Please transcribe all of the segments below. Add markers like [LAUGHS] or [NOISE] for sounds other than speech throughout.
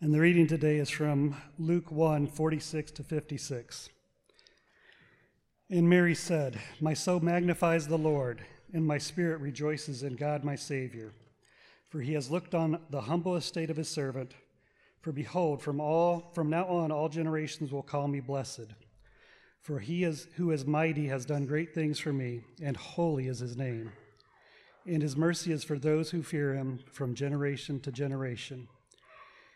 And the reading today is from Luke 1 46 to 56. And Mary said, My soul magnifies the Lord, and my spirit rejoices in God my Savior, for he has looked on the humble estate of his servant. For behold, from all from now on all generations will call me blessed. For he is who is mighty has done great things for me, and holy is his name. And his mercy is for those who fear him from generation to generation.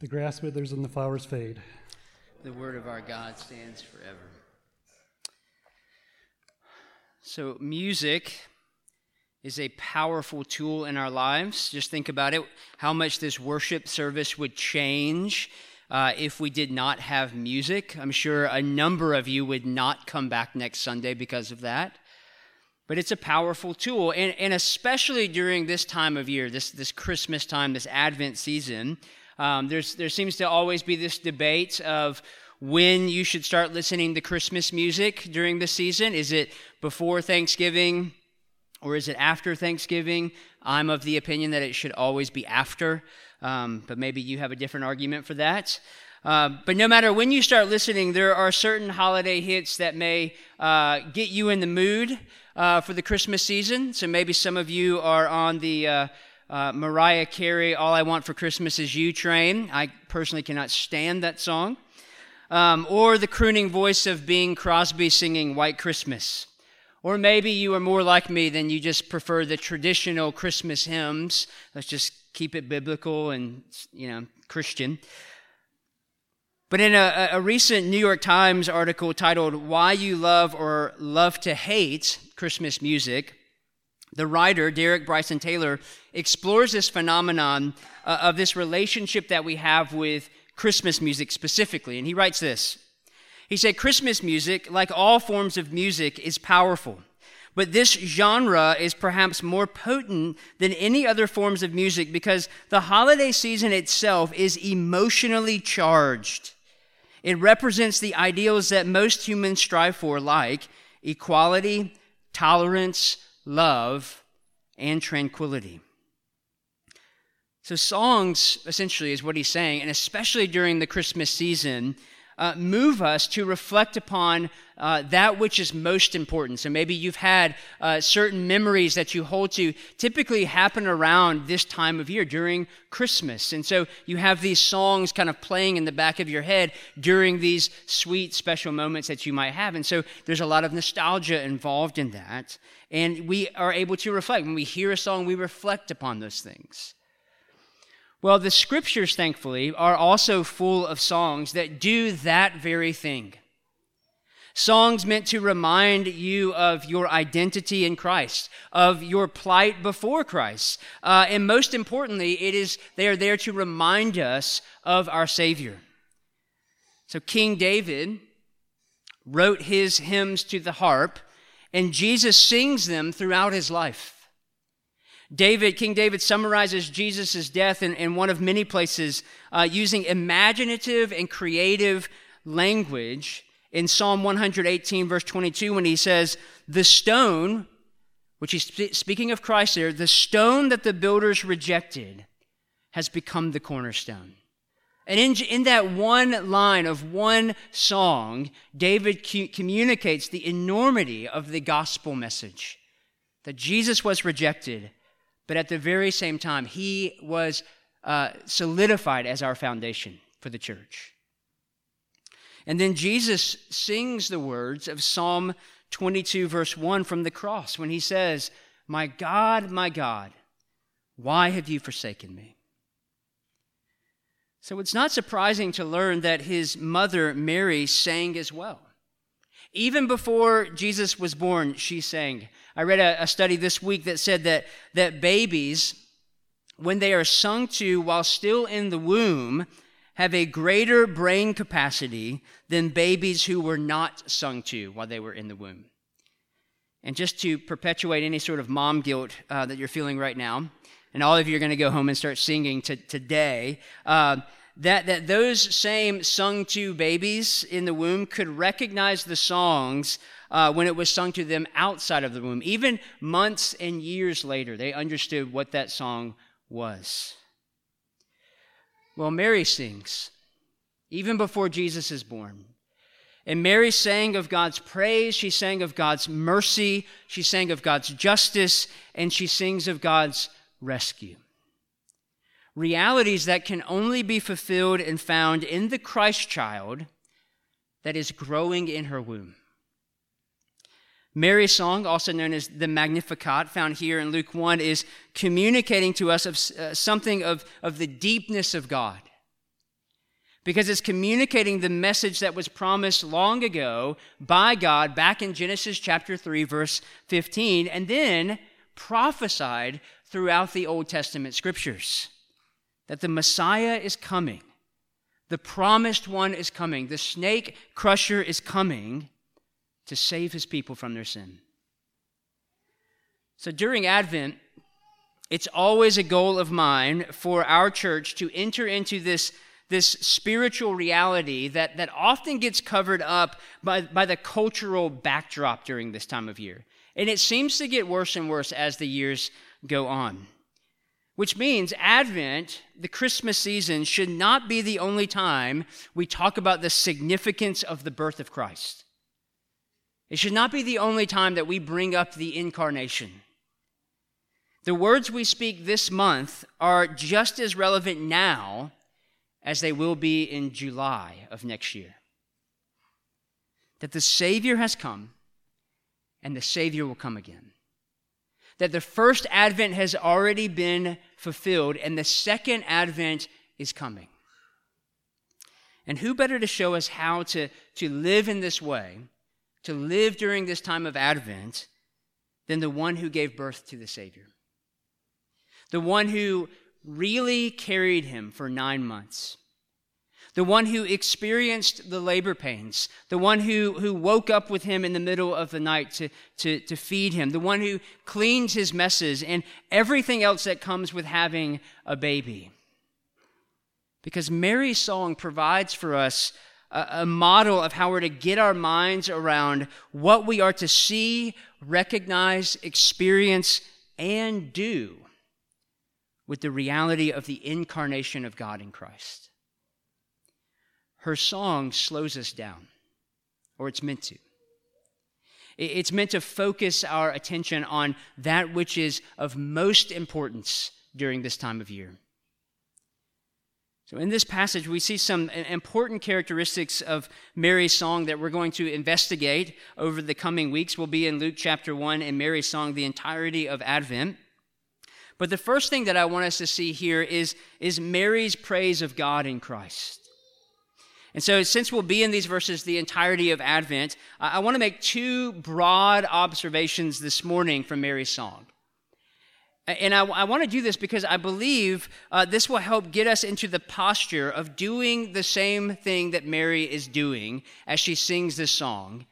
The grass withers and the flowers fade. The word of our God stands forever. So, music is a powerful tool in our lives. Just think about it how much this worship service would change uh, if we did not have music. I'm sure a number of you would not come back next Sunday because of that. But it's a powerful tool, and, and especially during this time of year, this, this Christmas time, this Advent season, um, there's, there seems to always be this debate of when you should start listening to Christmas music during the season. Is it before Thanksgiving or is it after Thanksgiving? I'm of the opinion that it should always be after, um, but maybe you have a different argument for that. Uh, but no matter when you start listening, there are certain holiday hits that may uh, get you in the mood uh, for the Christmas season. So maybe some of you are on the uh, Mariah Carey, All I Want for Christmas Is You train. I personally cannot stand that song. Um, or the crooning voice of Bing Crosby singing White Christmas. Or maybe you are more like me than you just prefer the traditional Christmas hymns. Let's just keep it biblical and, you know, Christian. But in a, a, recent New York Times article titled Why You Love or Love to Hate Christmas Music, the writer, Derrick Bryson Taylor, explores this phenomenon uh, of this relationship that we have with Christmas music specifically. And he writes this He said, Christmas music, like all forms of music, is powerful. But this genre is perhaps more potent than any other forms of music because the holiday season itself is emotionally charged. It represents the ideals that most humans strive for, like equality, tolerance, love, and tranquility. So, songs essentially is what he's saying, and especially during the Christmas season, uh, move us to reflect upon uh, that which is most important. So maybe you've had uh, certain memories that you hold to, typically happen around this time of year during Christmas. And so you have these songs kind of playing in the back of your head during these sweet, special moments that you might have. And so there's a lot of nostalgia involved in that. And we are able to reflect. When we hear a song, we reflect upon those things. Well, the scriptures, thankfully, are also full of songs that do that very thing. Songs meant to remind you of your identity in Christ, of your plight before Christ. Uh, and most importantly, it is, they are there to remind us of our Savior. So King David wrote his hymns to the harp, and Jesus sings them throughout his life. David, King David summarizes Jesus' death in, in one of many places uh, using imaginative and creative language in Psalm 118, verse 22, when he says, The stone, which he's speaking of Christ there, the stone that the builders rejected has become the cornerstone. And in, in that one line of one song, David communicates the enormity of the gospel message that Jesus was rejected but at the very same time, he was uh, solidified as our foundation for the church. And then Jesus sings the words of Psalm 22, verse 1 from the cross when he says, My God, my God, why have you forsaken me? So it's not surprising to learn that his mother, Mary, sang as well. Even before Jesus was born, she sang. I read a, a study this week that said that, that babies, when they are sung to while still in the womb, have a greater brain capacity than babies who were not sung to while they were in the womb. And just to perpetuate any sort of mom guilt uh, that you're feeling right now, and all of you are going to go home and start singing to, today, uh, that, that those same sung to babies in the womb could recognize the songs uh, when it was sung to them outside of the womb. Even months and years later, they understood what that song was. Well, Mary sings even before Jesus is born. And Mary sang of God's praise, she sang of God's mercy, she sang of God's justice, and she sings of God's rescue. Realities that can only be fulfilled and found in the Christ child that is growing in her womb. Mary's song, also known as the Magnificat, found here in Luke 1, is communicating to us of uh, something of, of the deepness of God. Because it's communicating the message that was promised long ago by God back in Genesis chapter 3, verse 15, and then prophesied throughout the Old Testament scriptures that the Messiah is coming, the promised one is coming, the snake crusher is coming to save his people from their sin. So during Advent, it's always a goal of mine for our church to enter into this, this spiritual reality that, that often gets covered up by, by the cultural backdrop during this time of year. And it seems to get worse and worse as the years go on. Which means Advent, the Christmas season, should not be the only time we talk about the significance of the birth of Christ. It should not be the only time that we bring up the incarnation. The words we speak this month are just as relevant now as they will be in July of next year. That the Savior has come and the Savior will come again. That the first advent has already been fulfilled and the second advent is coming. And who better to show us how to, to live in this way to live during this time of Advent than the one who gave birth to the Savior. The one who really carried him for nine months. The one who experienced the labor pains. The one who, who woke up with him in the middle of the night to, to, to feed him. The one who cleans his messes and everything else that comes with having a baby. Because Mary's song provides for us a, model of how we're to get our minds around what we are to see, recognize, experience, and do with the reality of the incarnation of God in Christ. Her song slows us down, or it's meant to. It's meant to focus our attention on that which is of most importance during this time of year. So, in this passage, we see some important characteristics of Mary's song that we're going to investigate over the coming weeks. We'll be in Luke chapter 1 and Mary's song the entirety of Advent. But the first thing that I want us to see here is, is Mary's praise of God in Christ. And so, since we'll be in these verses the entirety of Advent, I, I want to make two broad observations this morning from Mary's song. And I, I want to do this because I believe uh, this will help get us into the posture of doing the same thing that Mary is doing as she sings this song,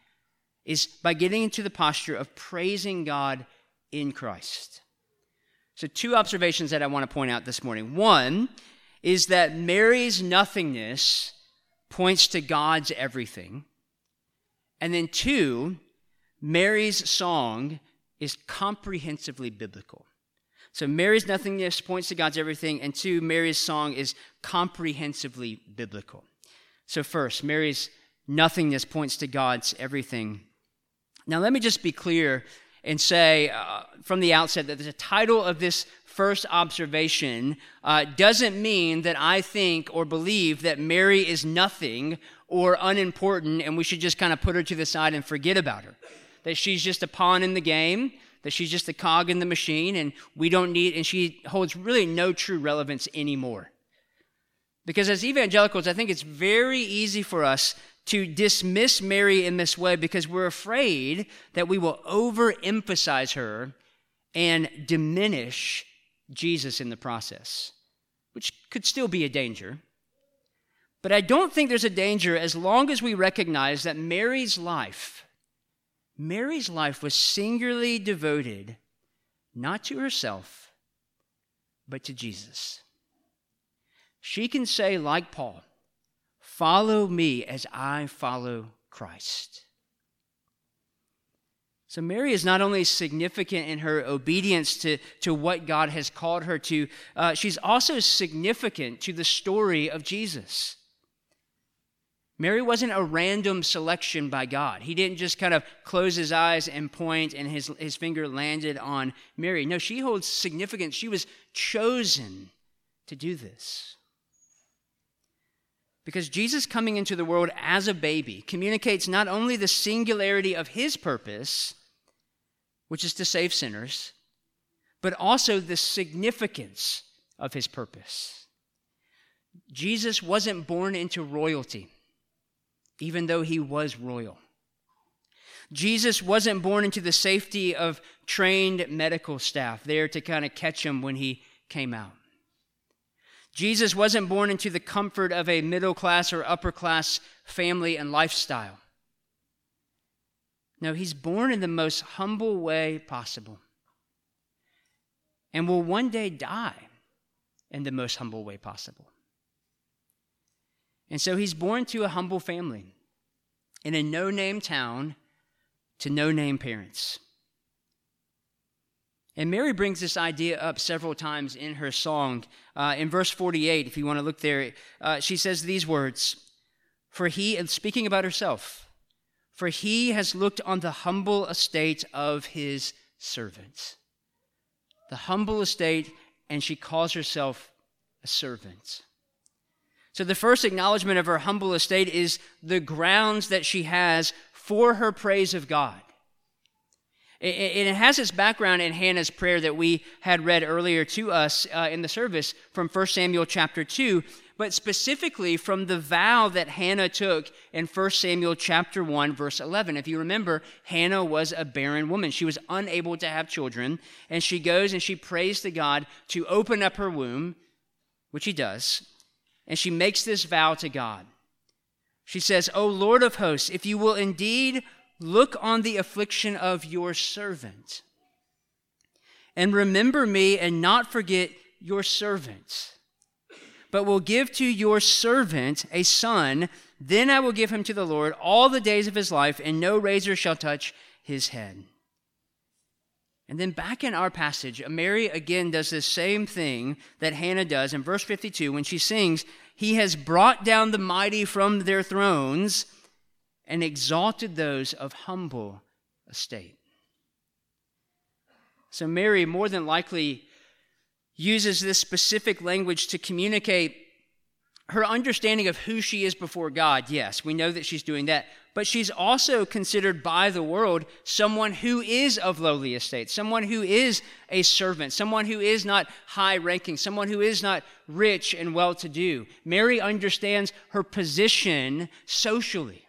is by getting into the posture of praising God in Christ. So, two observations that I want to point out this morning. One is that Mary's nothingness points to God's everything. And then, two, Mary's song is comprehensively biblical. So Mary's nothingness points to God's everything, and two, Mary's song is comprehensively biblical. So, first, Mary's nothingness points to God's everything. Now, let me just be clear and say uh, from the outset that the title of this first observation uh, doesn't mean that I think or believe that Mary is nothing or unimportant and we should just kind of put her to the side and forget about her. That she's just a pawn in the game that she's just a cog in the machine and we don't need, and she holds really no true relevance anymore. Because as evangelicals, I think it's very easy for us to dismiss Mary in this way because we're afraid that we will overemphasize her and diminish Jesus in the process, which could still be a danger. But I don't think there's a danger as long as we recognize that Mary's life, Mary's life was singularly devoted not to herself, but to Jesus. She can say, like Paul, follow me as I follow Christ. So, Mary is not only significant in her obedience to, to what God has called her to, uh, she's also significant to the story of Jesus. Mary wasn't a random selection by God. He didn't just kind of close his eyes and point and his, his finger landed on Mary. No, she holds significance. She was chosen to do this. Because Jesus coming into the world as a baby communicates not only the singularity of his purpose, which is to save sinners, but also the significance of his purpose. Jesus wasn't born into royalty, even though he was royal. Jesus wasn't born into the safety of trained medical staff there to kind of catch him when he came out. Jesus wasn't born into the comfort of a middle class or upper class family and lifestyle. No, he's born in the most humble way possible and will one day die in the most humble way possible. And so he's born to a humble family in a no name town to no name parents. And Mary brings this idea up several times in her song. Uh, in verse 48, if you want to look there, uh, she says these words For he, speaking about herself, for he has looked on the humble estate of his servants. The humble estate, and she calls herself a servant. So, the first acknowledgement of her humble estate is the grounds that she has for her praise of God. It, has its background in Hannah's prayer that we had read earlier to us uh, in the service from 1 Samuel chapter 2, but specifically from the vow that Hannah took in 1 Samuel chapter 1 verse 11. If you remember, Hannah was a barren woman. She was unable to have children, and she goes and she prays to God to open up her womb, which he does, and she makes this vow to God. She says, "O Lord of hosts, if you will indeed look on the affliction of your servant, and remember me and not forget your servant." But will give to your servant a son. Then I will give him to the Lord all the days of his life, and no razor shall touch his head. And then back in our passage, Mary again does the same thing that Hannah does in verse 52 when she sings, He has brought down the mighty from their thrones and exalted those of humble estate. So Mary more than likely uses this specific language to communicate her understanding of who she is before God. Yes, we know that she's doing that. But she's also considered by the world someone who is of lowly estate, someone who is a servant, someone who is not high ranking, someone who is not rich and well to do. Mary understands her position socially.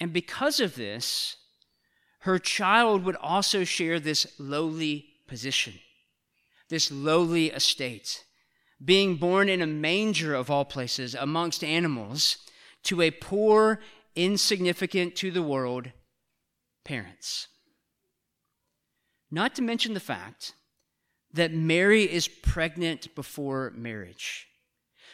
And because of this, her child would also share this lowly position this lowly estate, being born in a manger of all places amongst animals, to a poor, insignificant to the world parents. Not to mention the fact that Mary is pregnant before marriage.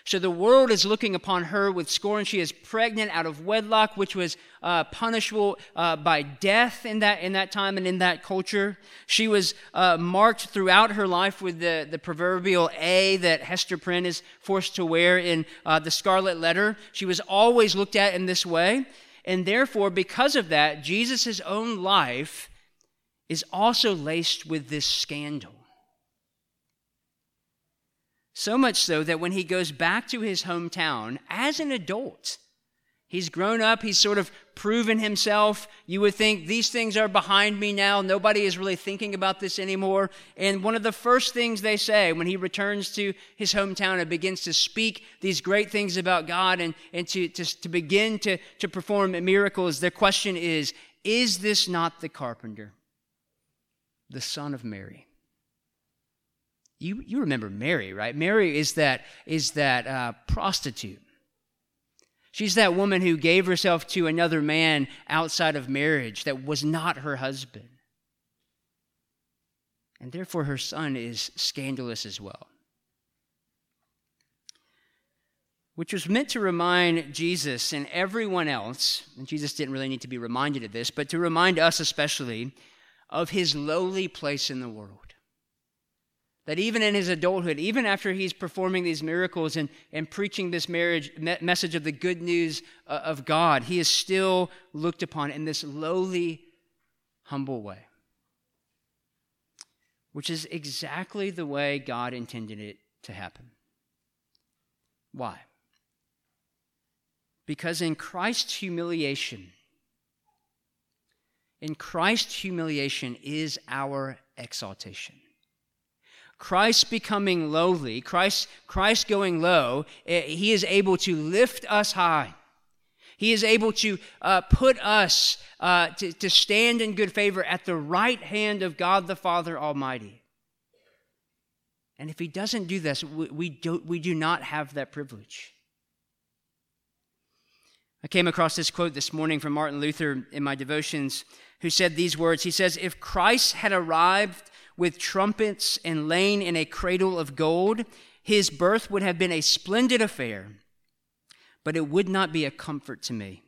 So the world is looking upon her with scorn. She is pregnant out of wedlock, which was uh, punishable uh, by death in that, in that time and in that culture. She was uh, marked throughout her life with the, the proverbial A that Hester Prynne is forced to wear in uh, the Scarlet Letter. She was always looked at in this way. And therefore, because of that, Jesus' own life is also laced with this scandal. So much so that when he goes back to his hometown as an adult, he's grown up, he's sort of proven himself. You would think these things are behind me now. Nobody is really thinking about this anymore. And one of the first things they say when he returns to his hometown and begins to speak these great things about God and, and to, to, to begin to, to perform miracles, their question is Is this not the carpenter, the son of Mary? You, you remember Mary, right? Mary is that, is that uh, prostitute. She's that woman who gave herself to another man outside of marriage that was not her husband. And therefore, her son is scandalous as well. Which was meant to remind Jesus and everyone else, and Jesus didn't really need to be reminded of this, but to remind us especially of his lowly place in the world that even in his adulthood, even after he's performing these miracles and, and preaching this marriage me- message of the good news uh, of God, he is still looked upon in this lowly, humble way, which is exactly the way God intended it to happen. Why? Because in Christ's humiliation, in Christ's humiliation is our exaltation. Christ becoming lowly, Christ, Christ going low, eh, he is able to lift us high. He is able to uh, put us uh, to, to stand in good favor at the right hand of God the Father Almighty. And if he doesn't do this, we, we, do, we do not have that privilege. I came across this quote this morning from Martin Luther in my devotions, who said these words He says, If Christ had arrived with trumpets and lain in a cradle of gold, his birth would have been a splendid affair, but it would not be a comfort to me.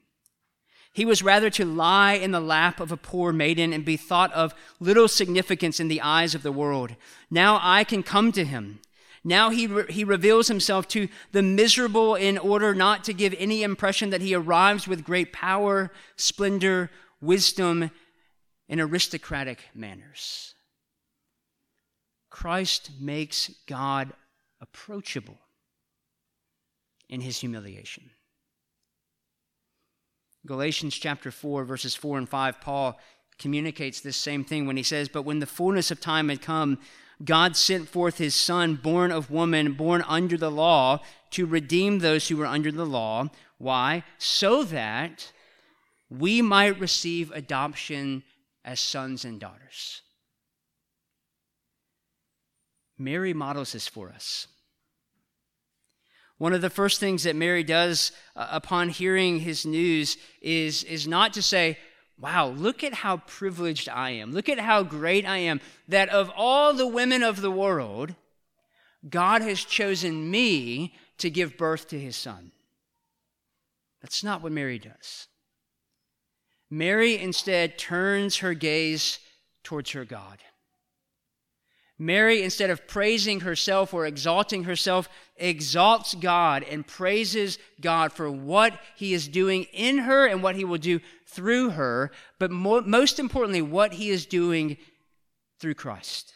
He was rather to lie in the lap of a poor maiden and be thought of little significance in the eyes of the world. Now I can come to him. Now he, re- he reveals himself to the miserable in order not to give any impression that he arrives with great power, splendor, wisdom, and aristocratic manners. Christ makes God approachable in his humiliation. Galatians chapter 4, verses 4 and 5, Paul communicates this same thing when he says, But when the fullness of time had come, God sent forth his Son, born of woman, born under the law, to redeem those who were under the law. Why? So that we might receive adoption as sons and daughters. Mary models this for us. One of the first things that Mary does uh, upon hearing his news is, is not to say, Wow, look at how privileged I am. Look at how great I am. That of all the women of the world, God has chosen me to give birth to his son. That's not what Mary does. Mary instead turns her gaze towards her God. Mary, instead of praising herself or exalting herself, exalts God and praises God for what he is doing in her and what he will do through her, but mo- most importantly, what he is doing through Christ.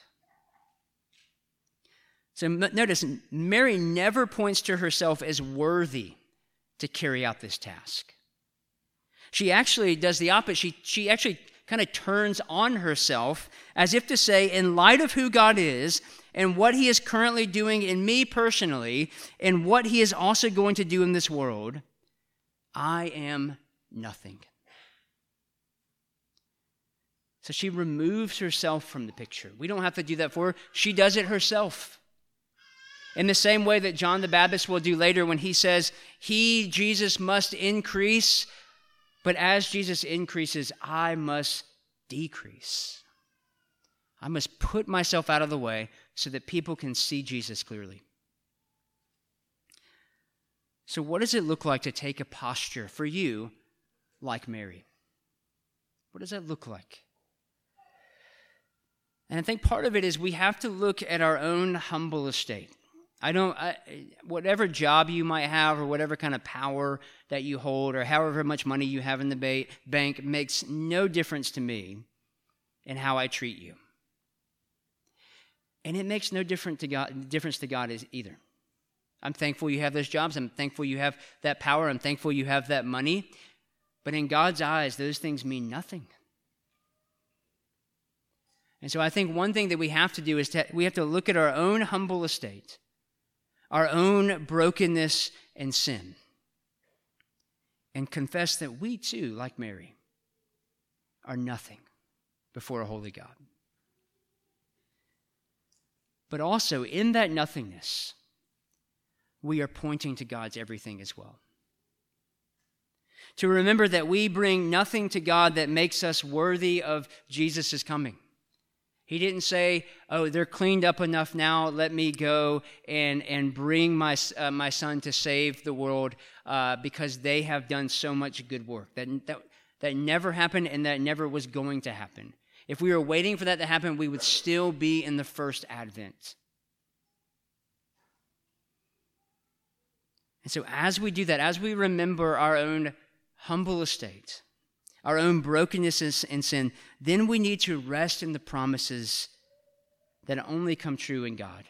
So notice, Mary never points to herself as worthy to carry out this task. She actually does the opposite. She, she actually kind of turns on herself as if to say, in light of who God is and what He is currently doing in me personally and what He is also going to do in this world, I am nothing. So she removes herself from the picture. We don't have to do that for her, she does it herself. In the same way that John the Baptist will do later when he says, He, Jesus, must increase, but as Jesus increases, I must decrease. I must put myself out of the way so that people can see Jesus clearly. So, what does it look like to take a posture for you like Mary? What does that look like? And I think part of it is we have to look at our own humble estate. I don't, I, whatever job you might have or whatever kind of power that you hold or however much money you have in the ba- bank makes no difference to me in how I treat you. And it makes no difference to God, difference to God is either. I'm thankful you have those jobs. I'm thankful you have that power. I'm thankful you have that money. But in God's eyes, those things mean nothing. And so I think one thing that we have to do is to, we have to look at our own humble estate our own brokenness and sin and confess that we too, like Mary, are nothing before a holy God. But also, in that nothingness, we are pointing to God's everything as well. To remember that we bring nothing to God that makes us worthy of Jesus' coming. He didn't say, "Oh, they're cleaned up enough now. Let me go and and bring my uh, my son to save the world uh, because they have done so much good work." That that that never happened, and that never was going to happen. If we were waiting for that to happen, we would still be in the first advent. And so, as we do that, as we remember our own humble estate, our own brokenness and sin, then we need to rest in the promises that only come true in God.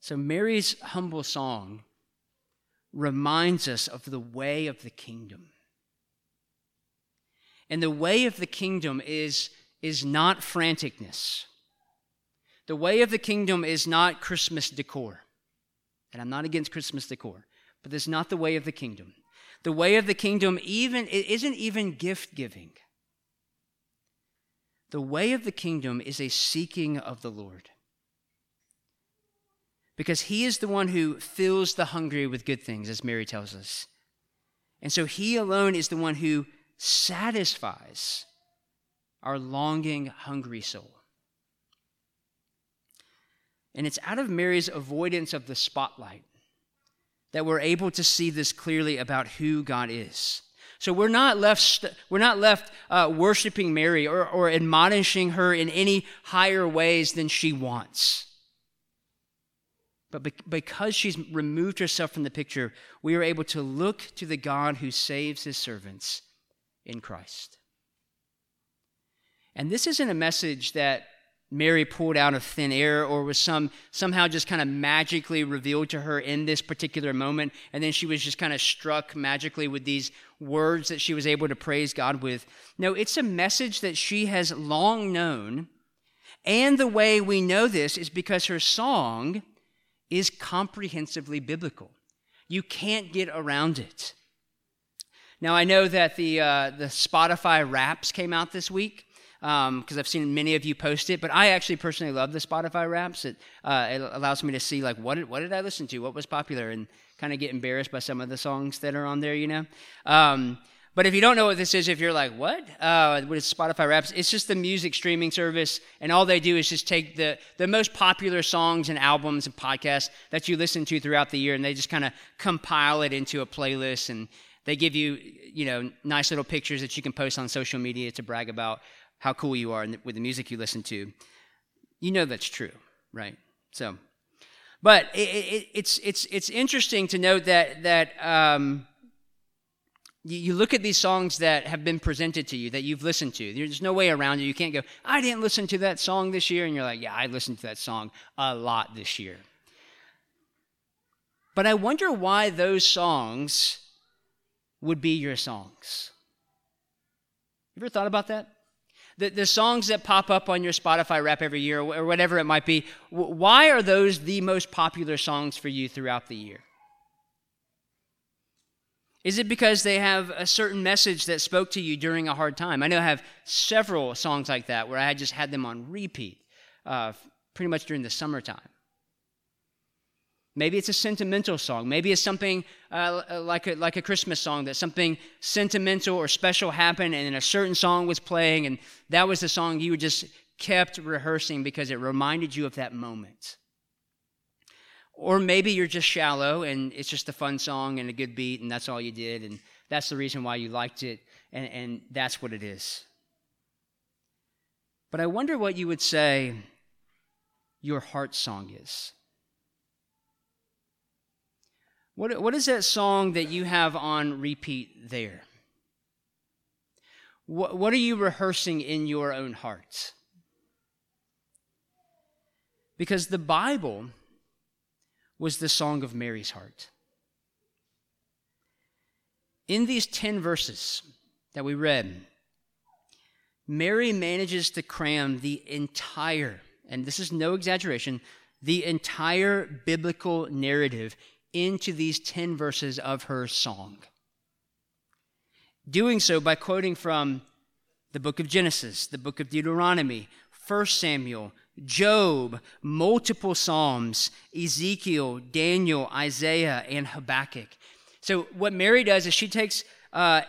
So, Mary's humble song reminds us of the way of the kingdom. And the way of the kingdom is, is not franticness. The way of the kingdom is not Christmas decor. And I'm not against Christmas decor, but that's not the way of the kingdom. The way of the kingdom even it isn't even gift giving. The way of the kingdom is a seeking of the Lord. Because he is the one who fills the hungry with good things, as Mary tells us. And so he alone is the one who satisfies our longing, hungry soul. And it's out of Mary's avoidance of the spotlight that we're able to see this clearly about who God is. So we're not left, we're not left uh, worshiping Mary or, or admonishing her in any higher ways than she wants. But be- because she's removed herself from the picture, we are able to look to the God who saves his servants in Christ. And this isn't a message that Mary pulled out of thin air or was some somehow just kind of magically revealed to her in this particular moment and then she was just kind of struck magically with these words that she was able to praise God with. No, it's a message that she has long known. And the way we know this is because her song is comprehensively biblical. You can't get around it. Now, I know that the, uh, the Spotify Wraps came out this week because um, I've seen many of you post it. But I actually personally love the Spotify Wraps. It, uh, it allows me to see like what did, what did I listen to, what was popular, and kind of get embarrassed by some of the songs that are on there. You know. Um, but if you don't know what this is, if you're like, what? Uh, what is Spotify Wraps? It's just the music streaming service, and all they do is just take the, the most popular songs and albums and podcasts that you listen to throughout the year, and they just kind of compile it into a playlist, and they give you, you know, nice little pictures that you can post on social media to brag about how cool you are with the music you listen to. You know that's true, right? So, but it, it, it's it's it's interesting to note that that um, you, you look at these songs that have been presented to you that you've listened to. There's no way around it. You can't go, I didn't listen to that song this year, and you're like, Yeah, I listened to that song a lot this year. But I wonder why those songs would be your songs. You ever thought about that? The, the songs that pop up on your Spotify rap every year or whatever it might be, why are those the most popular songs for you throughout the year? Is it because they have a certain message that spoke to you during a hard time? I know I have several songs like that where I just had them on repeat uh, pretty much during the summertime. Maybe it's a sentimental song. Maybe it's something uh, uh, like, a, like a Christmas song that something sentimental or special happened and then a certain song was playing and that was the song you just kept rehearsing because it reminded you of that moment. Or maybe you're just shallow and it's just a fun song and a good beat and that's all you did and that's the reason why you liked it and, and that's what it is. But I wonder what you would say your heart song is. What, what is that song that you have on repeat there? What, what are you rehearsing in your own heart? Because the Bible was the song of Mary's heart. In these 10 verses that we read, Mary manages to cram the entire, and this is no exaggeration, the entire biblical narrative into these 10 verses of her song. Doing so by quoting from the book of Genesis, the book of Deuteronomy, 1 Samuel, Job, multiple Psalms, Ezekiel, Daniel, Isaiah, and Habakkuk. So, what Mary does is she takes uh,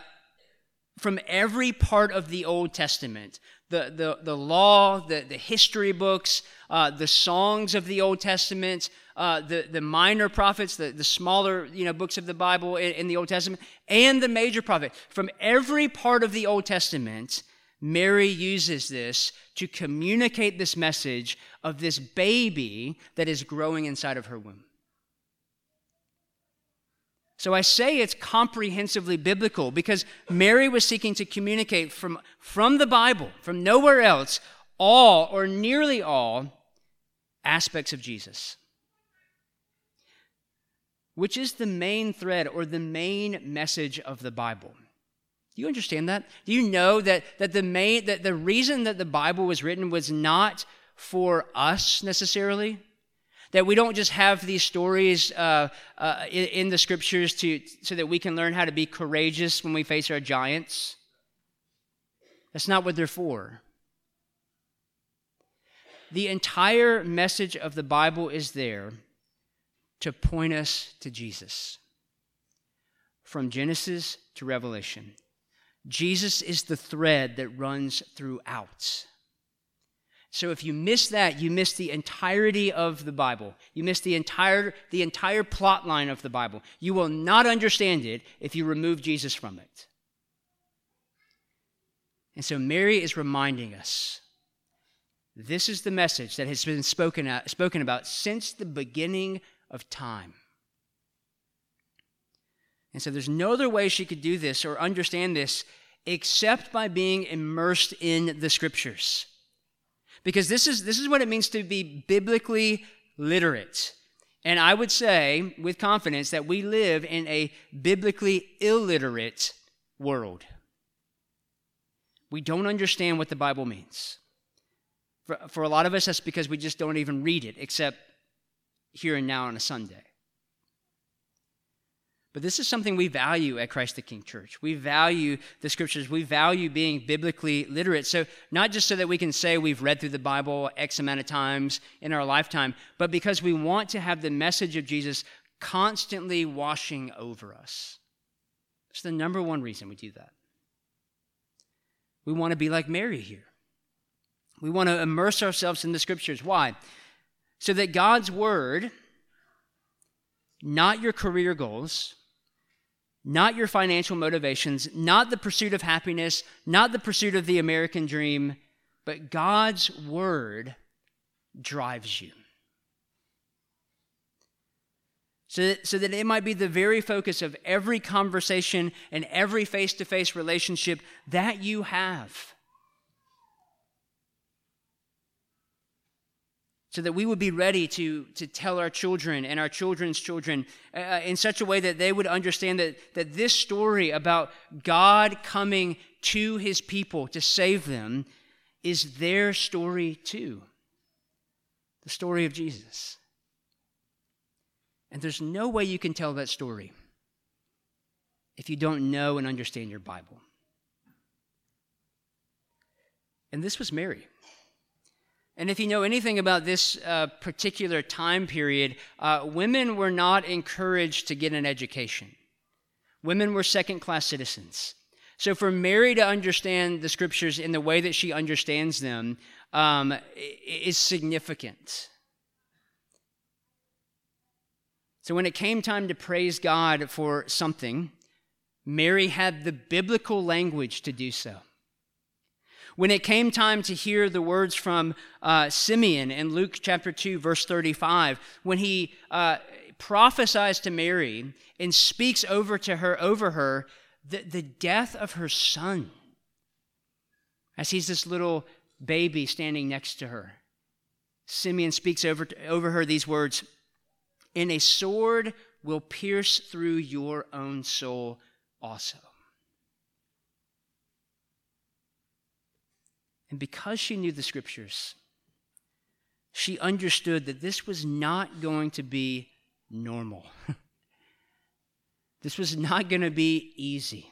from every part of the Old Testament the, the, the law, the, the history books, uh, the songs of the Old Testament, uh, the, the minor prophets, the, the smaller you know, books of the Bible in, in the Old Testament, and the major prophet. From every part of the Old Testament, Mary uses this to communicate this message of this baby that is growing inside of her womb. So I say it's comprehensively biblical because Mary was seeking to communicate from, from the Bible, from nowhere else, all or nearly all aspects of Jesus. Which is the main thread or the main message of the Bible. Do you understand that? Do you know that, that the main that the reason that the Bible was written was not for us necessarily? That we don't just have these stories uh, uh, in, in the scriptures to, so that we can learn how to be courageous when we face our giants. That's not what they're for. The entire message of the Bible is there to point us to Jesus. From Genesis to Revelation, Jesus is the thread that runs throughout. So if you miss that, you miss the entirety of the Bible. You miss the entire, the entire plot line of the Bible. You will not understand it if you remove Jesus from it. And so Mary is reminding us this is the message that has been spoken, at, spoken about since the beginning of time. And so there's no other way she could do this or understand this except by being immersed in the scriptures. Because this is, this is what it means to be biblically literate. And I would say with confidence that we live in a biblically illiterate world. We don't understand what the Bible means. For, for a lot of us, that's because we just don't even read it, except here and now on a Sunday. But this is something we value at Christ the King Church. We value the scriptures. We value being biblically literate. So, not just so that we can say we've read through the Bible X amount of times in our lifetime, but because we want to have the message of Jesus constantly washing over us. It's the number one reason we do that. We want to be like Mary here. We want to immerse ourselves in the scriptures. Why? So that God's word, not your career goals, not your financial motivations, not the pursuit of happiness, not the pursuit of the American dream, but God's word drives you. So that, so that it might be the very focus of every conversation and every face to face relationship that you have. So that we would be ready to, to tell our children and our children's children uh, uh, in such a way that they would understand that, that this story about God coming to his people to save them is their story too. The story of Jesus. And there's no way you can tell that story if you don't know and understand your Bible. And this was Mary. And if you know anything about this uh, particular time period, uh, women were not encouraged to get an education. Women were second class citizens. So for Mary to understand the scriptures in the way that she understands them um, is significant. So when it came time to praise God for something, Mary had the biblical language to do so. When it came time to hear the words from uh, Simeon in Luke chapter 2, verse 35, when he uh, prophesies to Mary and speaks over to her, over her, the, the death of her son, as he's this little baby standing next to her. Simeon speaks over, over her these words And a sword will pierce through your own soul also. And because she knew the scriptures, she understood that this was not going to be normal. [LAUGHS] this was not going to be easy.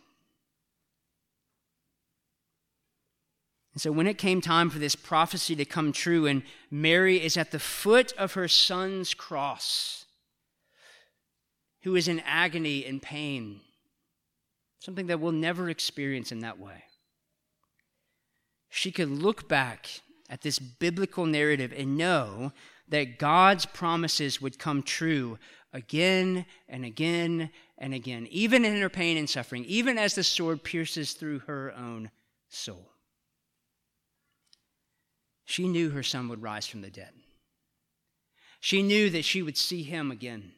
And so when it came time for this prophecy to come true, and Mary is at the foot of her son's cross, who is in agony and pain, something that we'll never experience in that way. She could look back at this biblical narrative and know that God's promises would come true again and again and again, even in her pain and suffering, even as the sword pierces through her own soul. She knew her son would rise from the dead. She knew that she would see him again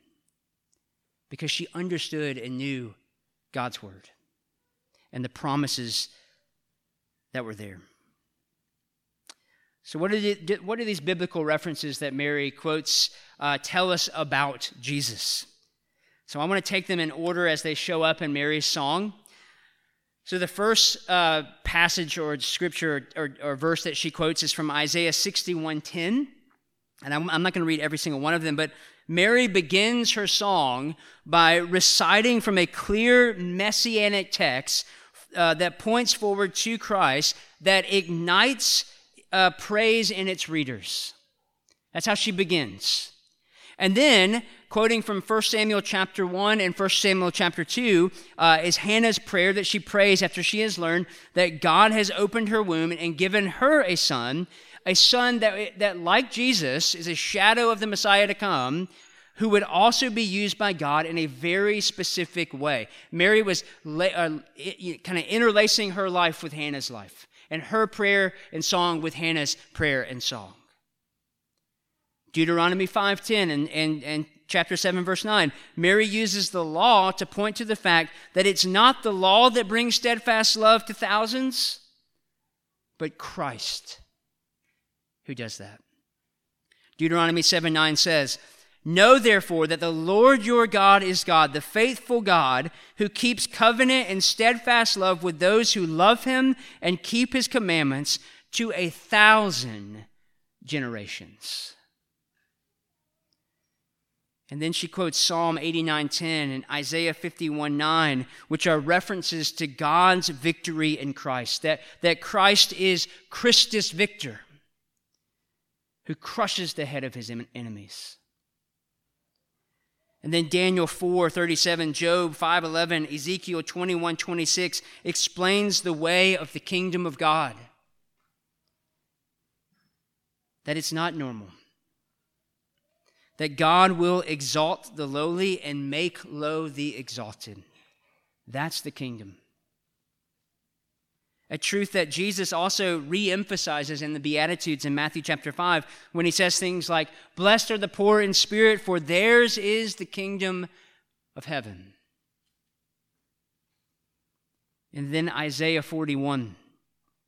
because she understood and knew God's word and the promises that were there. So, what, it, what do these biblical references that Mary quotes uh, tell us about Jesus? So, I want to take them in order as they show up in Mary's song. So, the first uh, passage or scripture or, or, verse that she quotes is from Isaiah 61:10. And I'm, I'm not going to read every single one of them, but Mary begins her song by reciting from a clear messianic text uh, that points forward to Christ that ignites uh, praise in its readers. That's how she begins. And then, quoting from 1 Samuel chapter 1 and 1 Samuel chapter 2, uh, is Hannah's prayer that she prays after she has learned that God has opened her womb and given her a son, a son that, that like Jesus, is a shadow of the Messiah to come, who would also be used by God in a very specific way. Mary was la- uh, kind of interlacing her life with Hannah's life and her prayer and song with Hannah's prayer and song. Deuteronomy 5:10 and, and, and chapter 7 verse 9 mary uses the law to point to the fact that it's not the law that brings steadfast love to thousands but christ who does that deuteronomy 7 9 says Know therefore that the Lord your God is God, the faithful God, who keeps covenant and steadfast love with those who love him and keep his commandments to a thousand generations. And then she quotes Psalm 89:10 and Isaiah 51:9, which are references to God's victory in Christ, that, that Christ is Christus Victor, who crushes the head of his enemies. And then Daniel 4 37, Job 5 11, Ezekiel 21 26 explains the way of the kingdom of God. That it's not normal. That God will exalt the lowly and make low the exalted. That's the kingdom a truth that Jesus also re emphasizes in the Beatitudes in Matthew chapter 5 when he says things like, Blessed are the poor in spirit, for theirs is the kingdom of heaven. And then Isaiah 41.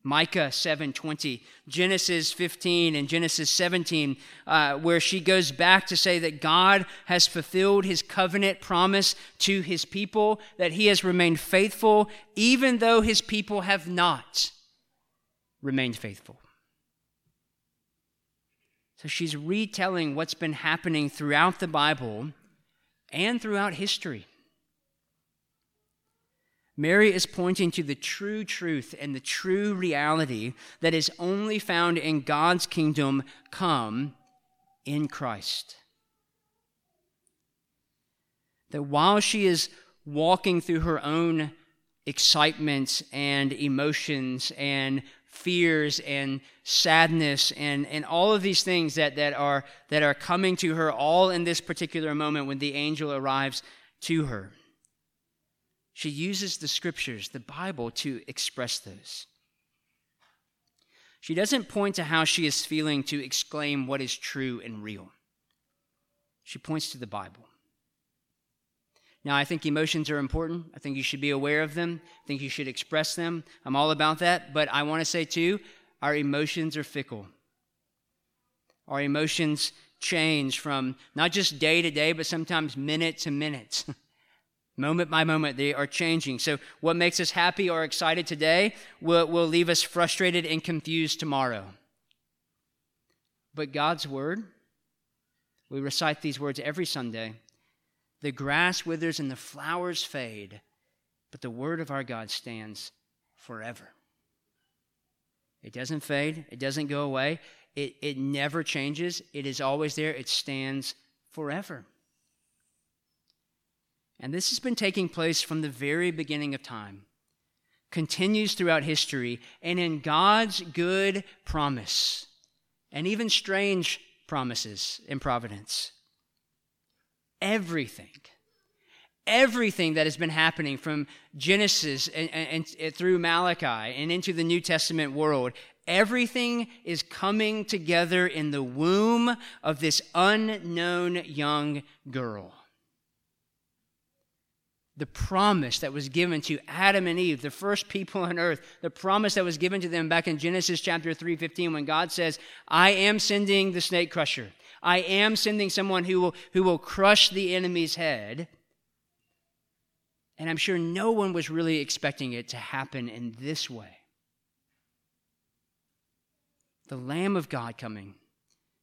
Micah 7:20, Genesis 15 and Genesis 17, uh, where she goes back to say that God has fulfilled his covenant promise to his people, that he has remained faithful, even though his people have not remained faithful. So she's retelling what's been happening throughout the Bible and throughout history. Mary is pointing to the true truth and the true reality that is only found in God's kingdom come in Christ. That while she is walking through her own excitement and emotions and fears and sadness and, and all of these things that, that, are, that are coming to her all in this particular moment when the angel arrives to her. She uses the scriptures, the Bible, to express those. She doesn't point to how she is feeling to exclaim what is true and real. She points to the Bible. Now, I think emotions are important. I think you should be aware of them. I think you should express them. I'm all about that. But I want to say, too, our emotions are fickle. Our emotions change from not just day to day, but sometimes minute to minute. [LAUGHS] Moment by moment, they are changing. So, what makes us happy or excited today will, will leave us frustrated and confused tomorrow. But God's Word, we recite these words every Sunday the grass withers and the flowers fade, but the Word of our God stands forever. It doesn't fade, it doesn't go away, it, it never changes, it is always there, it stands forever. And this has been taking place from the very beginning of time, continues throughout history, and in God's good promise, and even strange promises in providence. Everything, everything that has been happening from Genesis and, and, and, through Malachi and into the New Testament world, everything is coming together in the womb of this unknown young girl the promise that was given to Adam and Eve, the first people on earth, the promise that was given to them back in Genesis chapter 3:15 when God says, "I am sending the snake crusher. I am sending someone who will who will crush the enemy's head." And I'm sure no one was really expecting it to happen in this way. The Lamb of God coming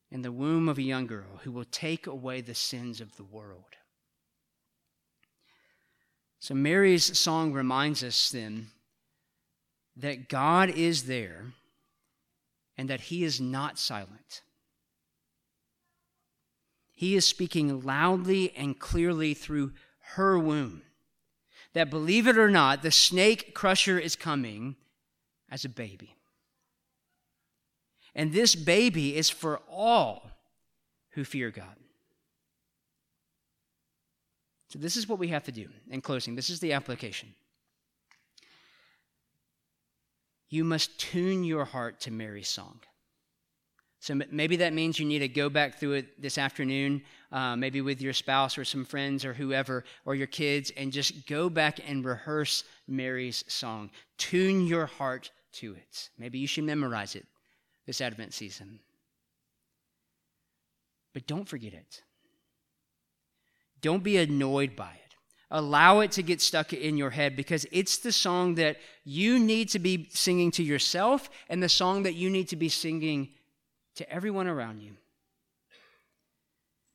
in the womb of a young girl who will take away the sins of the world. So Mary's song reminds us then that God is there and that he is not silent. He is speaking loudly and clearly through her womb. That believe it or not, the snake crusher is coming as a baby. And this baby is for all who fear God. So, this is what we have to do in closing. This is the application. You must tune your heart to Mary's song. So maybe that means you need to go back through it this afternoon, uh, maybe with your spouse or some friends or whoever, or your kids, and just go back and rehearse Mary's song. Tune your heart to it. Maybe you should memorize it this Advent season. But don't forget it. Don't be annoyed by it. Allow it to get stuck in your head because it's the song that you need to be singing to yourself and the song that you need to be singing to everyone around you.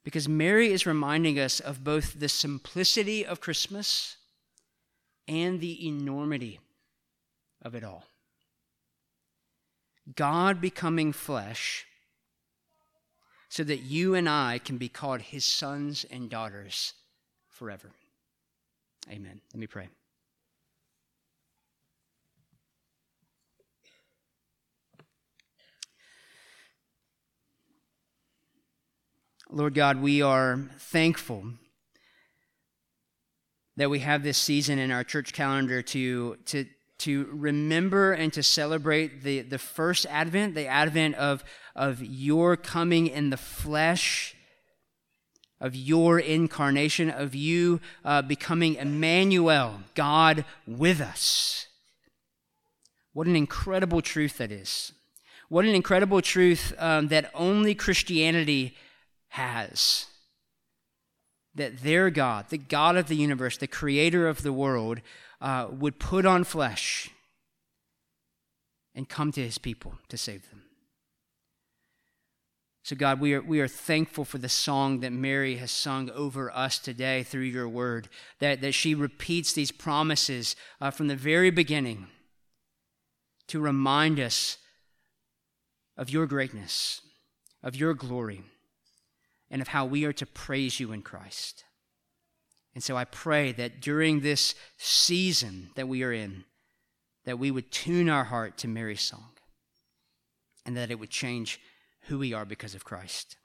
Because Mary is reminding us of both the simplicity of Christmas and the enormity of it all. God becoming flesh so that you and I can be called his sons and daughters forever. Amen. Let me pray. Lord God, we are thankful that we have this season in our church calendar to, to, to remember and to celebrate the, the first advent, the advent of, of your coming in the flesh, of your incarnation, of you uh, becoming Emmanuel, God with us. What an incredible truth that is. What an incredible truth um, that only Christianity has. That their God, the God of the universe, the creator of the world, uh, would put on flesh and come to his people to save them. So, God, we are, we are thankful for the song that Mary has sung over us today through your word, that, that she repeats these promises uh, from the very beginning to remind us of your greatness, of your glory, and of how we are to praise you in Christ. And so I pray that during this season that we are in, that we would tune our heart to Mary's song and that it would change who we are because of Christ.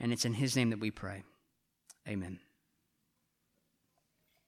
And it's in his name that we pray. Amen.